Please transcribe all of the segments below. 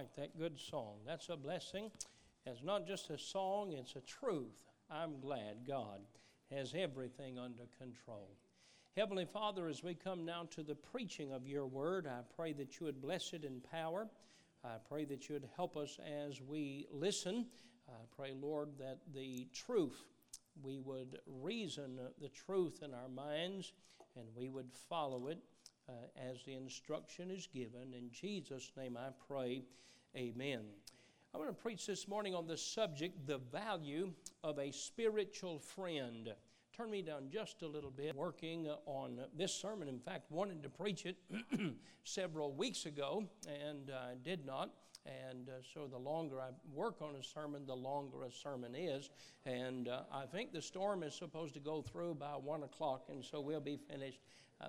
like that good song. That's a blessing. It's not just a song, it's a truth. I'm glad God has everything under control. Heavenly Father, as we come now to the preaching of your word, I pray that you would bless it in power. I pray that you would help us as we listen. I pray, Lord, that the truth, we would reason the truth in our minds and we would follow it uh, as the instruction is given. In Jesus' name I pray, amen. I'm going to preach this morning on the subject, the value of a spiritual friend. Turn me down just a little bit. Working on this sermon, in fact, wanted to preach it several weeks ago and uh, did not. And uh, so the longer I work on a sermon, the longer a sermon is. And uh, I think the storm is supposed to go through by 1 o'clock, and so we'll be finished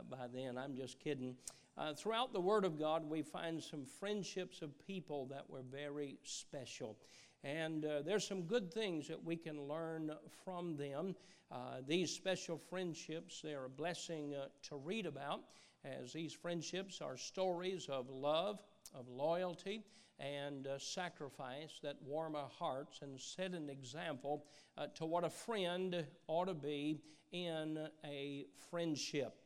by then. I'm just kidding. Uh, throughout the Word of God, we find some friendships of people that were very special. And uh, there's some good things that we can learn from them. Uh, these special friendships, they're a blessing uh, to read about, as these friendships are stories of love, of loyalty, and uh, sacrifice that warm our hearts and set an example uh, to what a friend ought to be in a friendship.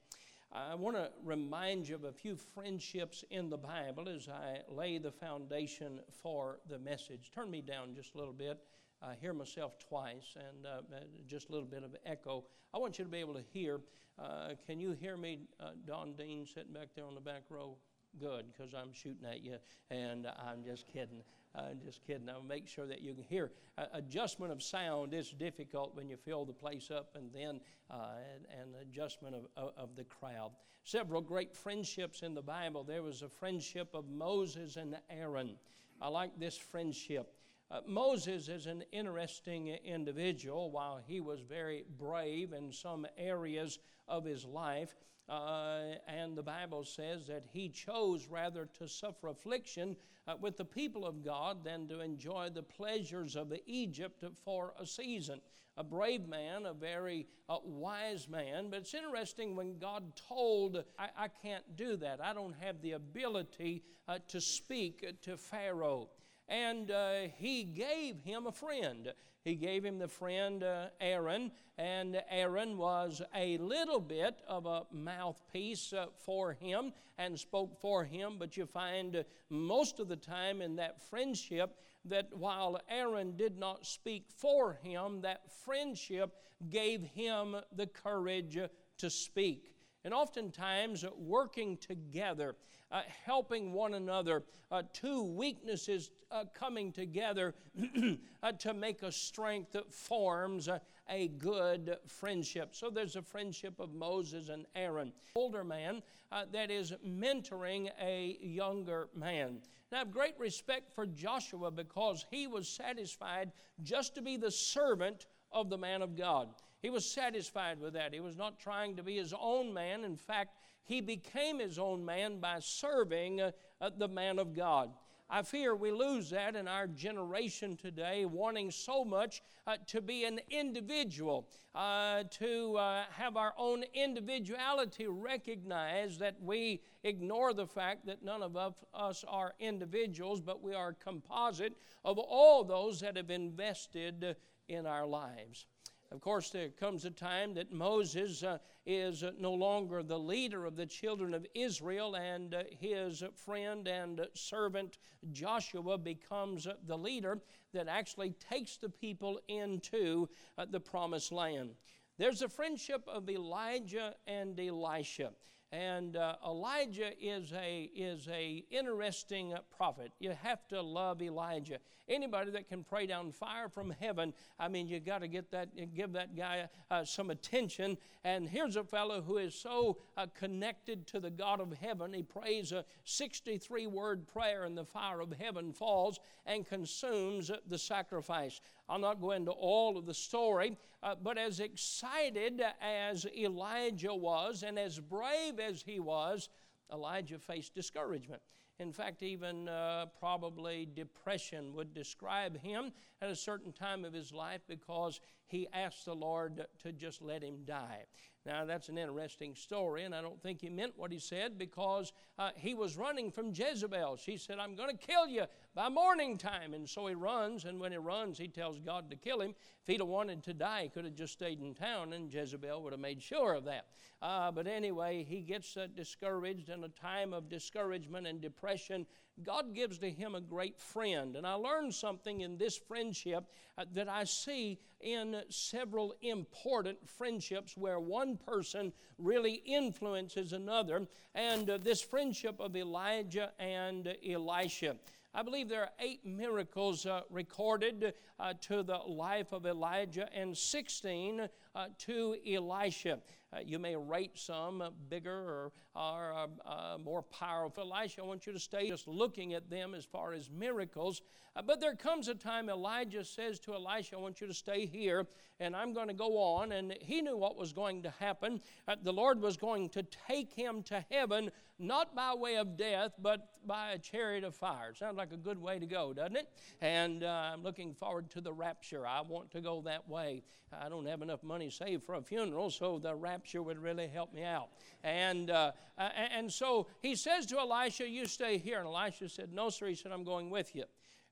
I want to remind you of a few friendships in the Bible as I lay the foundation for the message. Turn me down just a little bit. I hear myself twice and uh, just a little bit of echo. I want you to be able to hear. Uh, can you hear me, uh, Don Dean, sitting back there on the back row? Good, because I'm shooting at you, and I'm just kidding. I'm just kidding. I'll make sure that you can hear. Uh, adjustment of sound is difficult when you fill the place up, and then uh, and, adjustment of, of, of, the crowd. Several great friendships in the Bible. There was a friendship of Moses and Aaron. I like this friendship. Uh, Moses is an interesting individual. While he was very brave in some areas of his life, uh, and the Bible says that he chose rather to suffer affliction uh, with the people of God than to enjoy the pleasures of Egypt for a season. A brave man, a very uh, wise man, but it's interesting when God told, I, I, can't do that. I don't have the ability uh, to speak to Pharaoh and uh, he gave him a friend. He gave him the friend uh, Aaron, and Aaron was a little bit of a mouthpiece uh, for him and spoke for him. But you find uh, most of the time in that friendship that while Aaron did not speak for him, that friendship gave him the courage to speak and oftentimes working together, uh, helping one another, uh, two weaknesses uh, coming together uh, to make a strength that forms a good friendship. So there's a friendship of Moses and Aaron, older man uh, that is mentoring a younger man. And I have great respect for Joshua because he was satisfied just to be the servant of the man of God. He was satisfied with that. He was not trying to be his own man. In fact, he became his own man by serving uh, uh, the man of God. I fear we lose that in our generation today, wanting so much uh, to be an individual, uh, to uh, have our own individuality recognized, that we ignore the fact that none of us are individuals, but we are composite of all those that have invested in our lives. Of course, there comes a time that Moses uh, is uh, no longer the leader of the children of Israel, and uh, his friend and servant Joshua becomes uh, the leader that actually takes the people into uh, the promised land. There's a friendship of Elijah and Elisha. And uh, Elijah is a, is a interesting prophet. You have to love Elijah. Anybody that can pray down fire from heaven, I mean, you got to get that, give that guy uh, some attention. And here's a fellow who is so uh, connected to the God of heaven. He prays a 63 word prayer, and the fire of heaven falls and consumes the sacrifice. I'll not go into all of the story, uh, but as excited as Elijah was and as brave as he was, Elijah faced discouragement. In fact, even uh, probably depression would describe him at a certain time of his life because he asked the Lord to just let him die. Now, that's an interesting story, and I don't think he meant what he said because uh, he was running from Jezebel. She said, I'm going to kill you by morning time. And so he runs, and when he runs, he tells God to kill him. If he'd have wanted to die, he could have just stayed in town, and Jezebel would have made sure of that. Uh, but anyway, he gets uh, discouraged in a time of discouragement and depression. God gives to him a great friend. And I learned something in this friendship uh, that I see in several important friendships where one person really influences another. And uh, this friendship of Elijah and Elisha. I believe there are eight miracles uh, recorded uh, to the life of Elijah and 16 uh, to Elisha. Uh, you may rate some bigger or, or uh, uh, more powerful. Elisha, I want you to stay just looking at them as far as miracles. But there comes a time Elijah says to Elisha, I want you to stay here and I'm going to go on. And he knew what was going to happen. The Lord was going to take him to heaven, not by way of death, but by a chariot of fire. Sounds like a good way to go, doesn't it? And I'm looking forward to the rapture. I want to go that way. I don't have enough money saved for a funeral, so the rapture would really help me out. And, uh, and so he says to Elisha, You stay here. And Elisha said, No, sir. He said, I'm going with you.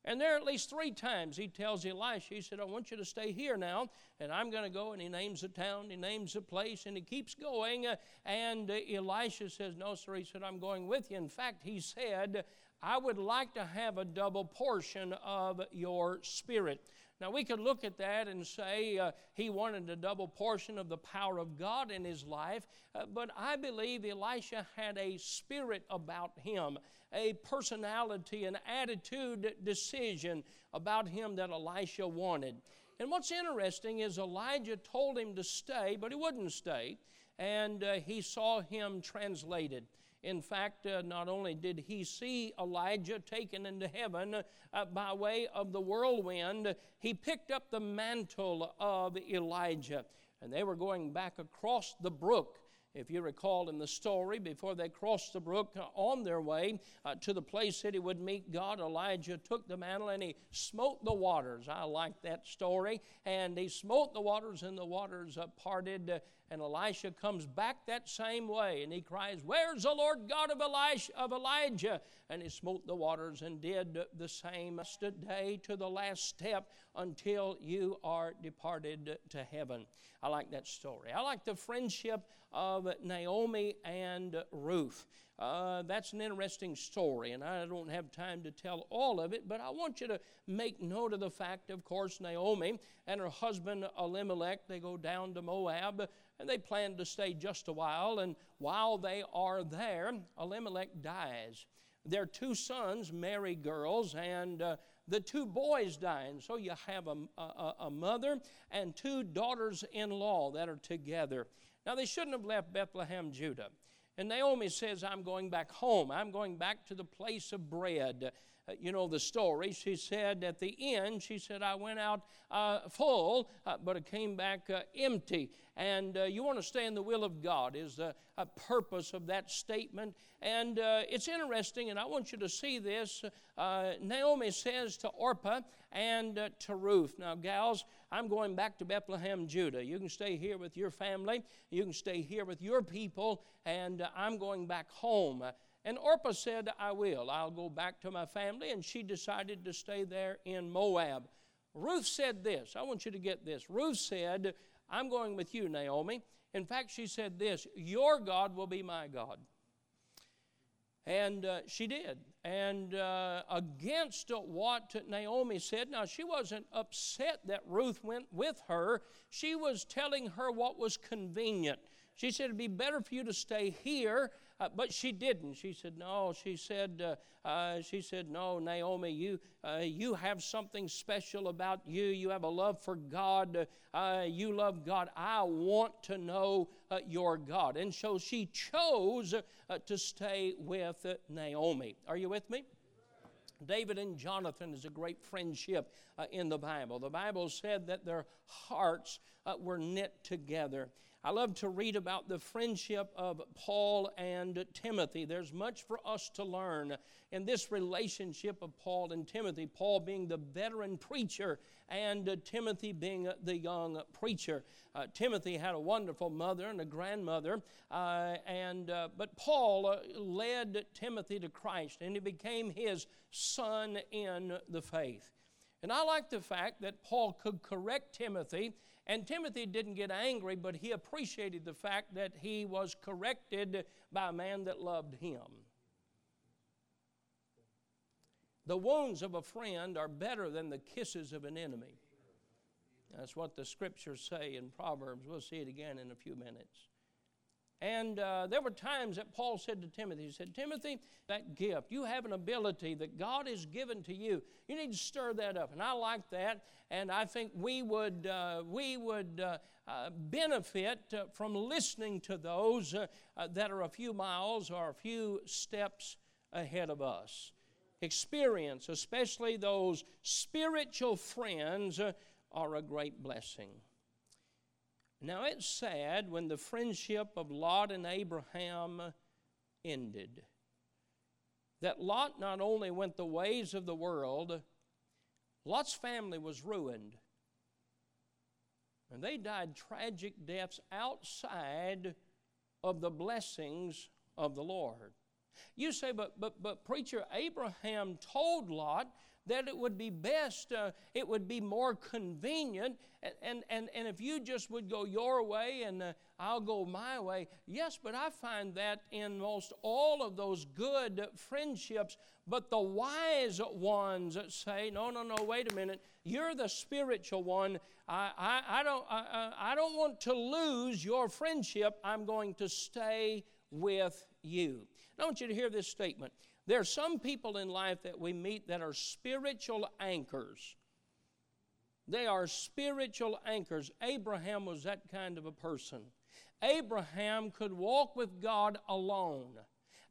And there at least three times he tells Elisha, he said, I want you to stay here now, and I'm going to go. And he names a town, he names a place, and he keeps going. and uh, Elisha says, No, sir. He said, I'm going with you. In fact, he said, I would like to have a double portion of your spirit. Now, we could look at that and say uh, he wanted a double portion of the power of God in his life, uh, but I believe Elisha had a spirit about him, a personality, an attitude decision about him that Elisha wanted. And what's interesting is Elijah told him to stay, but he wouldn't stay, and uh, he saw him translated. In fact, uh, not only did he see Elijah taken into heaven uh, by way of the whirlwind, he picked up the mantle of Elijah. And they were going back across the brook if you recall in the story, before they crossed the brook uh, on their way uh, to the place that he would meet God, Elijah took the mantle and he smote the waters. I like that story. And he smote the waters, and the waters uh, parted. And Elisha comes back that same way, and he cries, Where's the Lord God of, Elisha, of Elijah? And he smote the waters and did the same day to the last step until you are departed to heaven. I like that story. I like the friendship of Naomi and Ruth. Uh, that's an interesting story, and I don't have time to tell all of it, but I want you to make note of the fact, of course, Naomi and her husband Elimelech, they go down to Moab, and they plan to stay just a while, and while they are there, Elimelech dies. Their two sons marry girls, and uh, the two boys die. And so you have a, a, a mother and two daughters in law that are together. Now, they shouldn't have left Bethlehem, Judah. And Naomi says, I'm going back home. I'm going back to the place of bread. Uh, you know the story. She said at the end, she said, I went out uh, full, uh, but I came back uh, empty. And uh, you want to stay in the will of God, is the purpose of that statement. And it's interesting, and I want you to see this. Naomi says to Orpah and to Ruth, Now, gals, I'm going back to Bethlehem, Judah. You can stay here with your family, you can stay here with your people, and I'm going back home. And Orpah said, I will. I'll go back to my family. And she decided to stay there in Moab. Ruth said this. I want you to get this. Ruth said, I'm going with you, Naomi. In fact, she said this Your God will be my God. And uh, she did. And uh, against what Naomi said, now she wasn't upset that Ruth went with her, she was telling her what was convenient. She said, It'd be better for you to stay here uh, but she didn't. She said, No. She said, uh, uh, she said No, Naomi, you, uh, you have something special about you. You have a love for God. Uh, you love God. I want to know your God. And so she chose to stay with Naomi. Are you with me? David and Jonathan is a great friendship uh, in the Bible. The Bible said that their hearts uh, were knit together. I love to read about the friendship of Paul and Timothy. There's much for us to learn in this relationship of Paul and Timothy. Paul being the veteran preacher and Timothy being the young preacher. Uh, Timothy had a wonderful mother and a grandmother, uh, and uh, but Paul uh, led Timothy to Christ, and he became his son in the faith. And I like the fact that Paul could correct Timothy and Timothy didn't get angry, but he appreciated the fact that he was corrected by a man that loved him. The wounds of a friend are better than the kisses of an enemy. That's what the scriptures say in Proverbs. We'll see it again in a few minutes. And uh, there were times that Paul said to Timothy, he said, Timothy, that gift, you have an ability that God has given to you. You need to stir that up. And I like that. And I think we would, uh, we would uh, uh benefit uh, from listening to those uh, that are a few miles or a few steps ahead of us. Experience, especially those spiritual friends, are a great blessing. Now it's sad when the friendship of Lot and Abraham ended. That Lot not only went the ways of the world, Lot's family was ruined. And they died tragic deaths outside of the blessings of the Lord. You say, but, but, but preacher, Abraham told Lot that it would be best, uh, it would be more convenient, and, and, and, if you just would go your way and uh, I'll go my way. Yes, but I find that in most all of those good friendships, but the wise ones say, no, no, no, wait a minute, you're the spiritual one. I, I, I don't, I, I don't want to lose your friendship. I'm going to stay with you. I want you to hear this statement. There are some people in life that we meet that are spiritual anchors. They are spiritual anchors. Abraham was that kind of a person. Abraham could walk with God alone.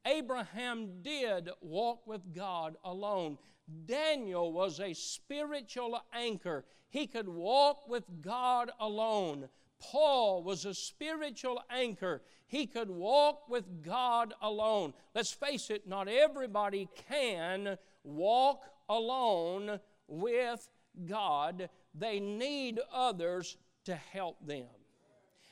Abraham did walk with God alone. Daniel was a spiritual anchor. He could walk with God alone. Paul was a spiritual anchor. He could walk with God alone. Let's face it, not everybody can walk alone with God. They need others to help them.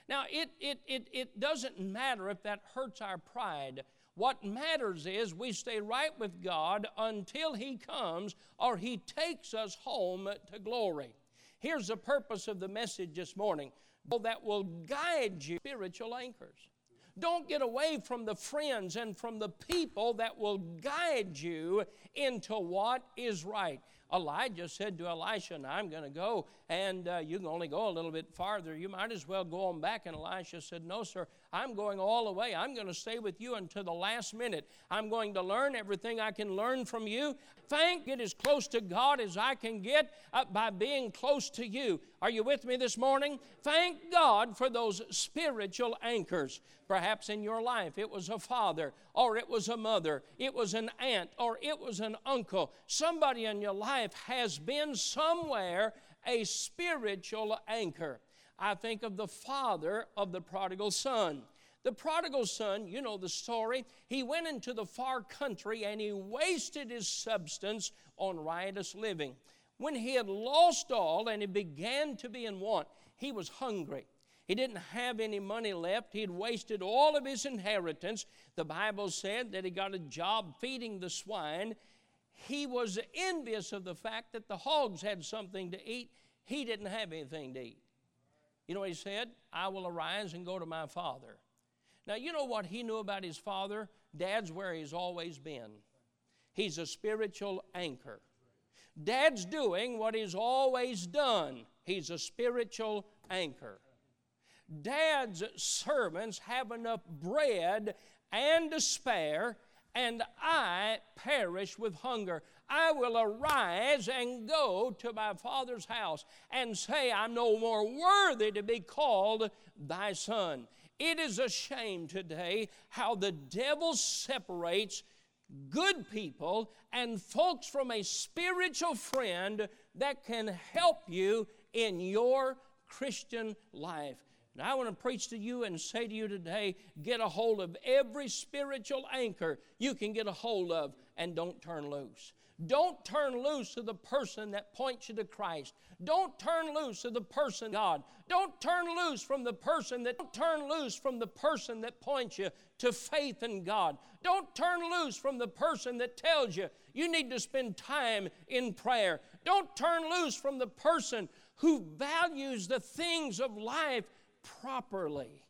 Now, it, it, it, it doesn't matter if that hurts our pride. What matters is we stay right with God until He comes or He takes us home to glory. Here's the purpose of the message this morning that will guide you spiritual anchors. Don't get away from the friends and from the people that will guide you into what is right. Elijah said to Elisha, Now I'm going to go, and uh, you can only go a little bit farther. You might as well go on back. And Elisha said, No, sir, I'm going all the way. I'm going to stay with you until the last minute. I'm going to learn everything I can learn from you. Thank get as close to God as I can get uh, by being close to you. Are you with me this morning? Thank God for those spiritual anchors. Perhaps in your life it was a father, or it was a mother, it was an aunt, or it was an uncle. Somebody in your life has been somewhere a spiritual anchor. I think of the father of the prodigal son. The prodigal son, you know the story, he went into the far country and he wasted his substance on riotous living. When he had lost all and he began to be in want, he was hungry. He didn't have any money left. He had wasted all of his inheritance. The Bible said that he got a job feeding the swine. He was envious of the fact that the hogs had something to eat. He didn't have anything to eat. You know what he said? I will arise and go to my father. Now, you know what he knew about his father? Dad's where he's always been. He's a spiritual anchor. Dad's doing what he's always done. He's a spiritual anchor. Dad's servants have enough bread and to spare, and I perish with hunger. I will arise and go to my father's house and say, I'm no more worthy to be called thy son. It is a shame today how the devil separates good people and folks from a spiritual friend that can help you in your Christian life. And I want to preach to you and say to you today get a hold of every spiritual anchor you can get a hold of and don't turn loose. Don't turn loose to the person that points you to Christ. Don't turn loose to the person God. Don't turn loose from the person that don't turn loose from the person that points you to faith in God. Don't turn loose from the person that tells you you need to spend time in prayer. Don't turn loose from the person who values the things of life properly.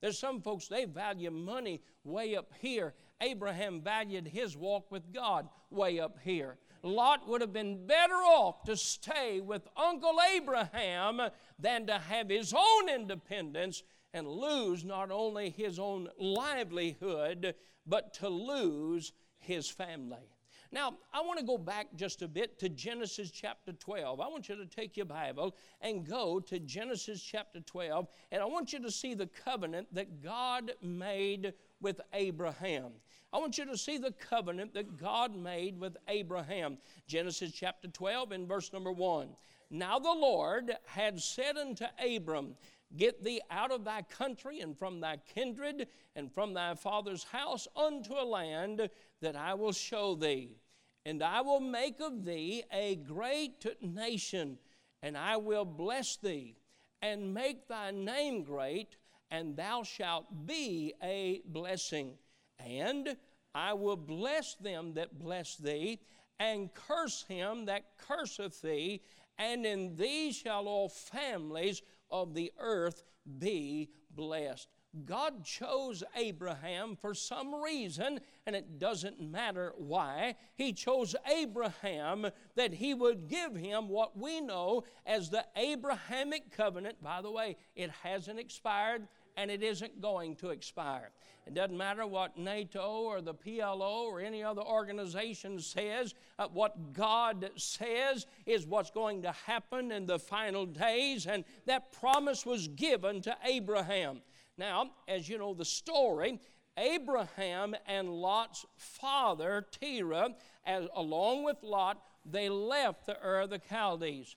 There's some folks, they value money way up here. Abraham valued his walk with God way up here. Lot would have been better off to stay with Uncle Abraham than to have his own independence and lose not only his own livelihood, but to lose his family. Now, I want to go back just a bit to Genesis chapter 12. I want you to take your Bible and go to Genesis chapter 12, and I want you to see the covenant that God made with Abraham. I want you to see the covenant that God made with Abraham. Genesis chapter 12 and verse number 1. Now the Lord had said unto Abram, Get thee out of thy country and from thy kindred and from thy father's house unto a land that I will show thee. And I will make of thee a great nation, and I will bless thee, and make thy name great, and thou shalt be a blessing. And I will bless them that bless thee, and curse him that curseth thee, and in thee shall all families of the earth be blessed. God chose Abraham for some reason, and it doesn't matter why. He chose Abraham that he would give him what we know as the Abrahamic covenant. By the way, it hasn't expired and it isn't going to expire. It doesn't matter what NATO or the PLO or any other organization says. Uh, what God says is what's going to happen in the final days, and that promise was given to Abraham. Now, as you know the story, Abraham and Lot's father, Terah, as, along with Lot, they left the Ur of the Chaldees.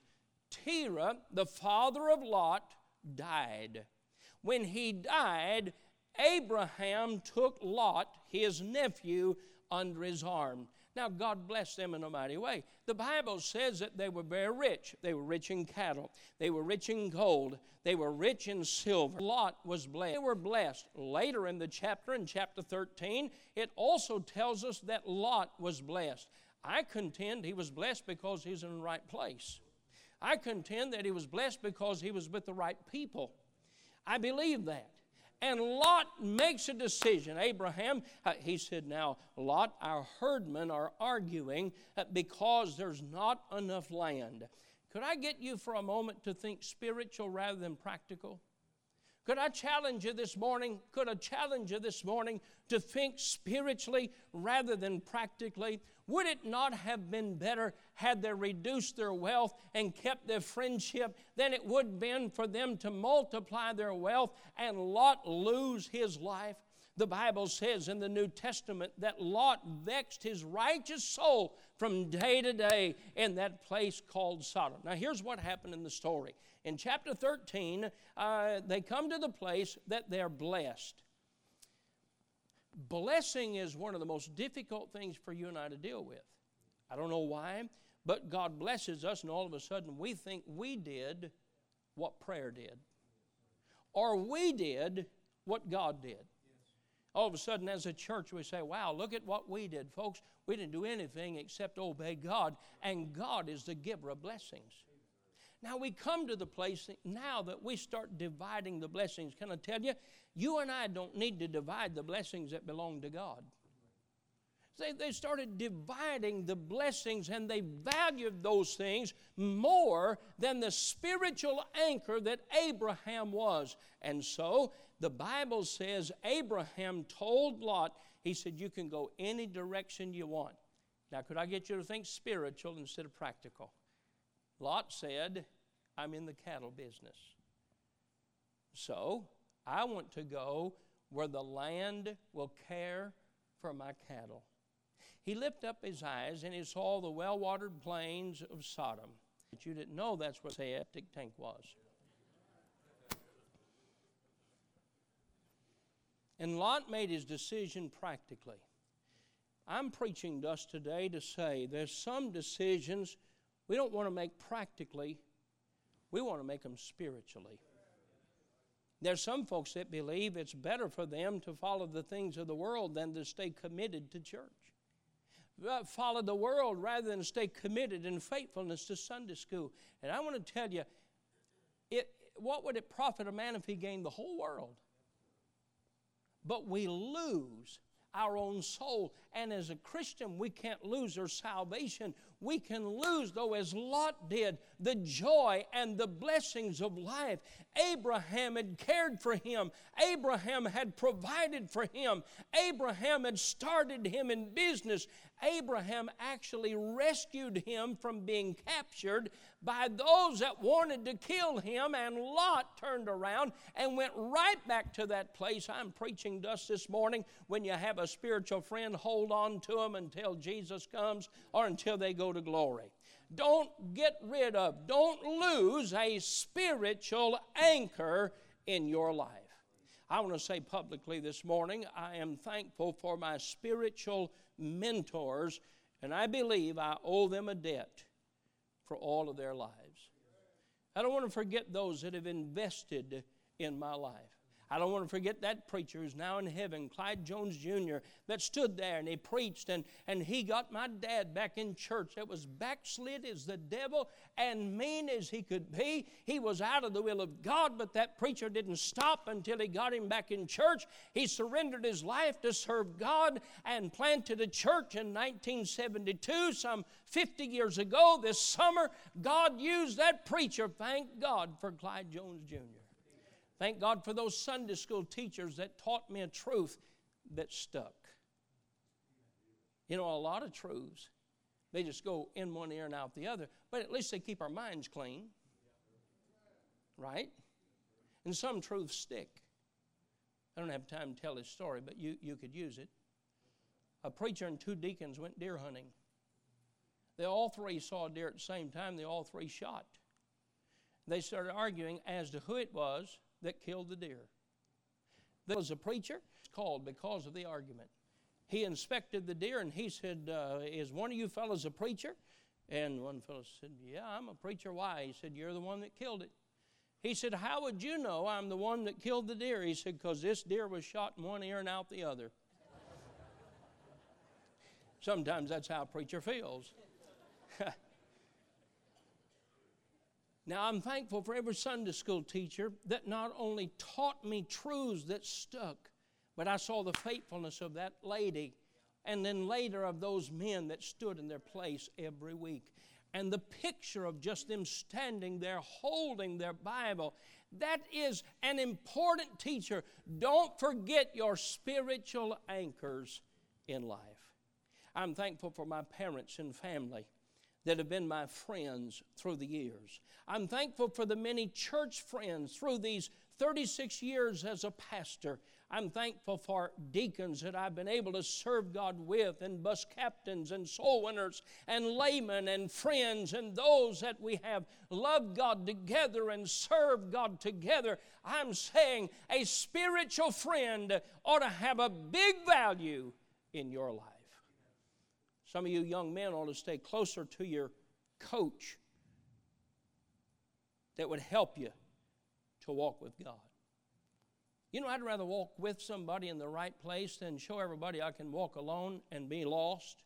Terah, the father of Lot, died. When he died, Abraham took Lot, his nephew, under his arm. Now, God blessed them in a mighty way. The Bible says that they were very rich. They were rich in cattle, they were rich in gold, they were rich in silver. Lot was blessed. They were blessed. Later in the chapter, in chapter 13, it also tells us that Lot was blessed. I contend he was blessed because he's in the right place. I contend that he was blessed because he was with the right people. I believe that. And Lot makes a decision. Abraham, uh, he said, Now, Lot, our herdmen are arguing uh, because there's not enough land. Could I get you for a moment to think spiritual rather than practical? Could I challenge you this morning? Could I challenge you this morning to think spiritually rather than practically? Would it not have been better had they reduced their wealth and kept their friendship than it would have been for them to multiply their wealth and Lot lose his life? The Bible says in the New Testament that Lot vexed his righteous soul from day to day in that place called Sodom. Now, here's what happened in the story. In chapter 13, uh, they come to the place that they're blessed. Blessing is one of the most difficult things for you and I to deal with. I don't know why, but God blesses us, and all of a sudden we think we did what prayer did, or we did what God did. All of a sudden, as a church, we say, Wow, look at what we did. Folks, we didn't do anything except obey God, and God is the giver of blessings. Now we come to the place now that we start dividing the blessings. Can I tell you? You and I don't need to divide the blessings that belong to God. They, they started dividing the blessings and they valued those things more than the spiritual anchor that Abraham was. And so the Bible says Abraham told Lot, he said, You can go any direction you want. Now, could I get you to think spiritual instead of practical? Lot said, I'm in the cattle business. So I want to go where the land will care for my cattle. He lifted up his eyes and he saw the well watered plains of Sodom. But you didn't know that's where the septic tank was. And Lot made his decision practically. I'm preaching to us today to say there's some decisions we don't want to make practically, we want to make them spiritually. There's some folks that believe it's better for them to follow the things of the world than to stay committed to church. Uh, follow the world rather than stay committed in faithfulness to Sunday school. And I want to tell you, it, what would it profit a man if he gained the whole world? But we lose our own soul. And as a Christian, we can't lose our salvation. We can lose, though, as Lot did, the joy and the blessings of life. Abraham had cared for him, Abraham had provided for him, Abraham had started him in business. Abraham actually rescued him from being captured by those that wanted to kill him, and Lot turned around and went right back to that place. I'm preaching to us this morning. When you have a spiritual friend, hold on to them until Jesus comes or until they go to glory. Don't get rid of, don't lose a spiritual anchor in your life. I want to say publicly this morning, I am thankful for my spiritual mentors, and I believe I owe them a debt for all of their lives. I don't want to forget those that have invested in my life. I don't want to forget that preacher who's now in heaven, Clyde Jones Jr., that stood there and he preached and, and he got my dad back in church that was backslid as the devil and mean as he could be. He was out of the will of God, but that preacher didn't stop until he got him back in church. He surrendered his life to serve God and planted a church in 1972, some 50 years ago. This summer, God used that preacher. Thank God for Clyde Jones Jr. Thank God for those Sunday school teachers that taught me a truth that stuck. You know, a lot of truths, they just go in one ear and out the other, but at least they keep our minds clean. Right? And some truths stick. I don't have time to tell this story, but you, you could use it. A preacher and two deacons went deer hunting. They all three saw a deer at the same time, they all three shot. They started arguing as to who it was that killed the deer. There was a preacher called because of the argument. He inspected the deer and he said, uh, Is one of you fellows a preacher? And one fellow said, Yeah, I'm a preacher. Why? He said, You're the one that killed it. He said, How would you know I'm the one that killed the deer? He said, Because this deer was shot in one ear and out the other. Sometimes that's how a preacher feels. Now, I'm thankful for every Sunday school teacher that not only taught me truths that stuck, but I saw the faithfulness of that lady and then later of those men that stood in their place every week. And the picture of just them standing there holding their Bible, that is an important teacher. Don't forget your spiritual anchors in life. I'm thankful for my parents and family that have been my friends through the years. I'm thankful for the many church friends through these 36 years as a pastor. I'm thankful for deacons that I've been able to serve God with, and bus captains, and soul winners, and laymen, and friends, and those that we have loved God together and served God together. I'm saying a spiritual friend ought to have a big value in your life. Some of you young men ought to stay closer to your coach that would help you to walk with God. You know, I'd rather walk with somebody in the right place than show everybody I can walk alone and be lost.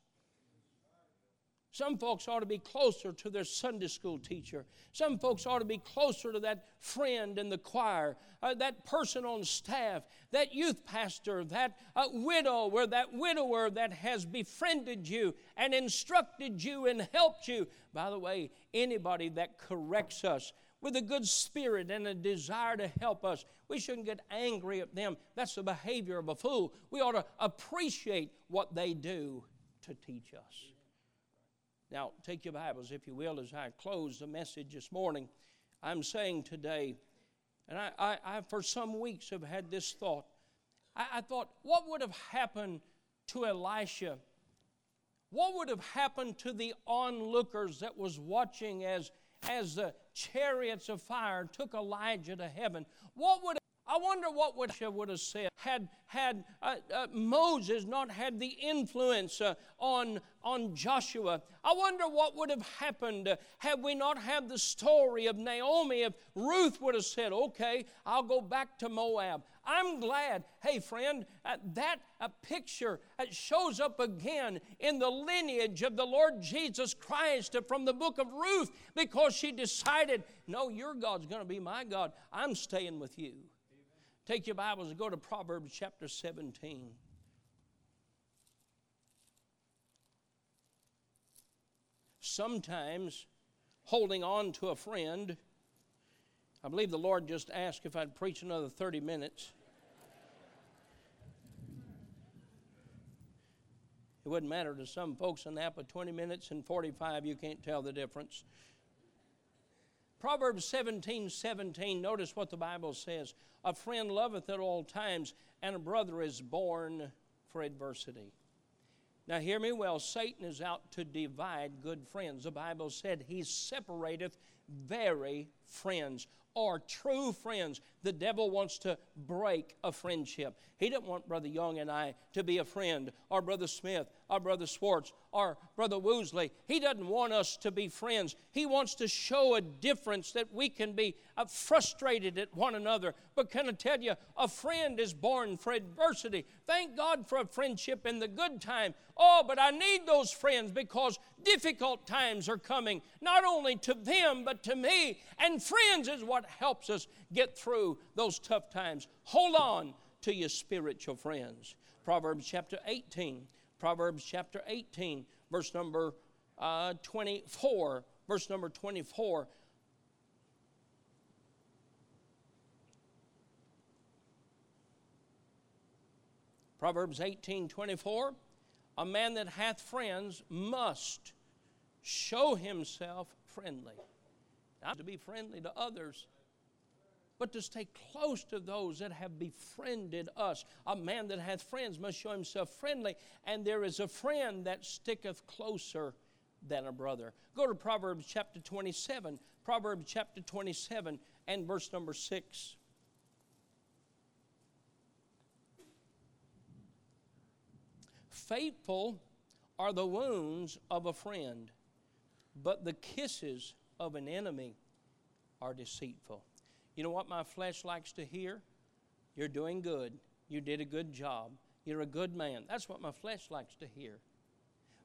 Some folks ought to be closer to their Sunday school teacher. Some folks ought to be closer to that friend in the choir, uh, that person on staff, that youth pastor, that uh, widow or that widower that has befriended you and instructed you and helped you. By the way, anybody that corrects us with a good spirit and a desire to help us, we shouldn't get angry at them. That's the behavior of a fool. We ought to appreciate what they do to teach us. Now, take your Bibles, if you will, as I close the message this morning. I'm saying today, and I, I, I for some weeks have had this thought. I, I thought, what would have happened to Elisha? What would have happened to the onlookers that was watching as, as the chariots of fire took Elijah to heaven? What would I wonder what would would have said had had uh, uh, Moses not had the influence uh, on on Joshua. I wonder what would have happened uh, had we not had the story of Naomi. If Ruth would have said, "Okay, I'll go back to Moab." I'm glad, hey friend, uh, that uh, picture shows up again in the lineage of the Lord Jesus Christ from the book of Ruth because she decided, no, your God's going to be my God. I'm staying with you. Take your Bibles and go to Proverbs chapter 17. Sometimes holding on to a friend, I believe the Lord just asked if I'd preach another 30 minutes. It wouldn't matter to some folks in Napa 20 minutes and 45, you can't tell the difference. Proverbs 17 17, notice what the Bible says A friend loveth at all times, and a brother is born for adversity. Now, hear me well Satan is out to divide good friends. The Bible said he separateth very friends or true friends. The devil wants to break a friendship. He didn't want Brother Young and I to be a friend, or Brother Smith, or Brother Swartz, or Brother Woosley. He doesn't want us to be friends. He wants to show a difference that we can be uh, frustrated at one another. But can I tell you, a friend is born for adversity. Thank God for a friendship in the good time. Oh, but I need those friends because difficult times are coming, not only to them, but to me. And friends is what helps us get through those tough times. Hold on to your spiritual friends. Proverbs chapter 18. Proverbs chapter 18, verse number uh, 24. Verse number 24. Proverbs 18 24. A man that hath friends must show himself friendly. Not to be friendly to others, but to stay close to those that have befriended us. A man that hath friends must show himself friendly, and there is a friend that sticketh closer than a brother. Go to Proverbs chapter 27, Proverbs chapter 27 and verse number 6. Faithful are the wounds of a friend, but the kisses of an enemy are deceitful. You know what my flesh likes to hear? You're doing good. You did a good job. You're a good man. That's what my flesh likes to hear.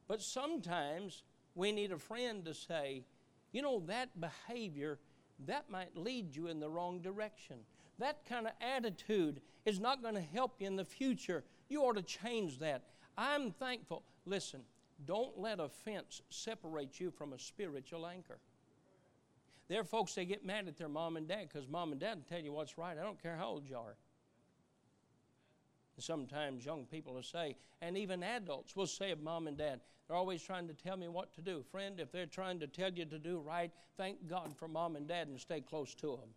But sometimes we need a friend to say, you know, that behavior, that might lead you in the wrong direction. That kind of attitude is not going to help you in the future. You ought to change that. I'm thankful. Listen, don't let offense separate you from a spiritual anchor. There are folks they get mad at their mom and dad because mom and dad will tell you what's right. I don't care how old you are. And sometimes young people will say, and even adults will say of mom and dad, they're always trying to tell me what to do. Friend, if they're trying to tell you to do right, thank God for mom and dad and stay close to them.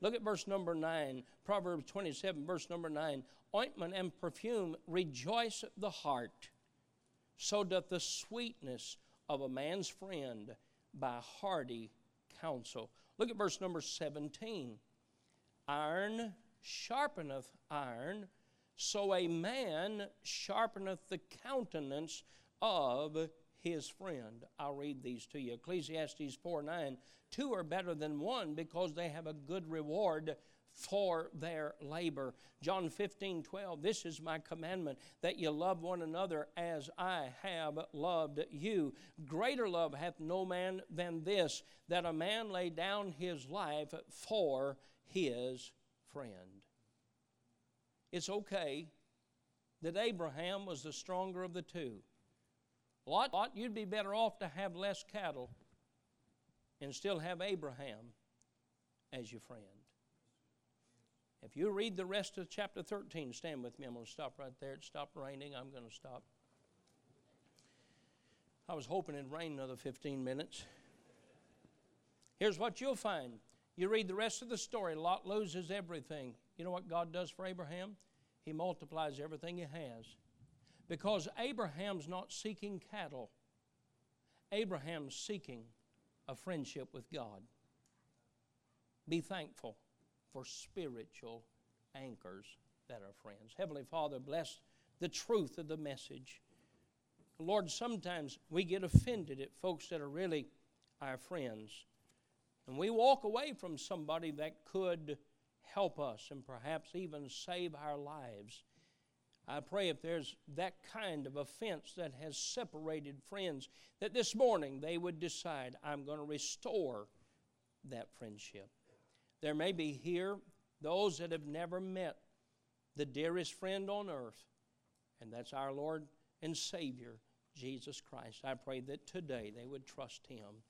Look at verse number 9, Proverbs 27, verse number 9. Ointment and perfume rejoice the heart, so doth the sweetness of a man's friend by hearty counsel. Look at verse number 17. Iron sharpeneth iron, so a man sharpeneth the countenance of his friend. I'll read these to you. Ecclesiastes 4 9. Two are better than one because they have a good reward for their labor. John 15, 12, this is my commandment that you love one another as I have loved you. Greater love hath no man than this, that a man lay down his life for his friend. It's okay that Abraham was the stronger of the two. Lot, Lot, you'd be better off to have less cattle and still have Abraham as your friend. If you read the rest of chapter 13, stand with me. I'm going to stop right there. It stopped raining. I'm going to stop. I was hoping it'd rain another 15 minutes. Here's what you'll find. You read the rest of the story. Lot loses everything. You know what God does for Abraham? He multiplies everything he has. Because Abraham's not seeking cattle, Abraham's seeking a friendship with God. Be thankful for spiritual anchors that are friends. Heavenly Father, bless the truth of the message. Lord, sometimes we get offended at folks that are really our friends. And we walk away from somebody that could help us and perhaps even save our lives. I pray if there's that kind of offense that has separated friends, that this morning they would decide, I'm going to restore that friendship. There may be here those that have never met the dearest friend on earth, and that's our Lord and Savior, Jesus Christ. I pray that today they would trust Him.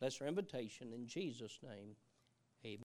Bless our invitation in Jesus' name.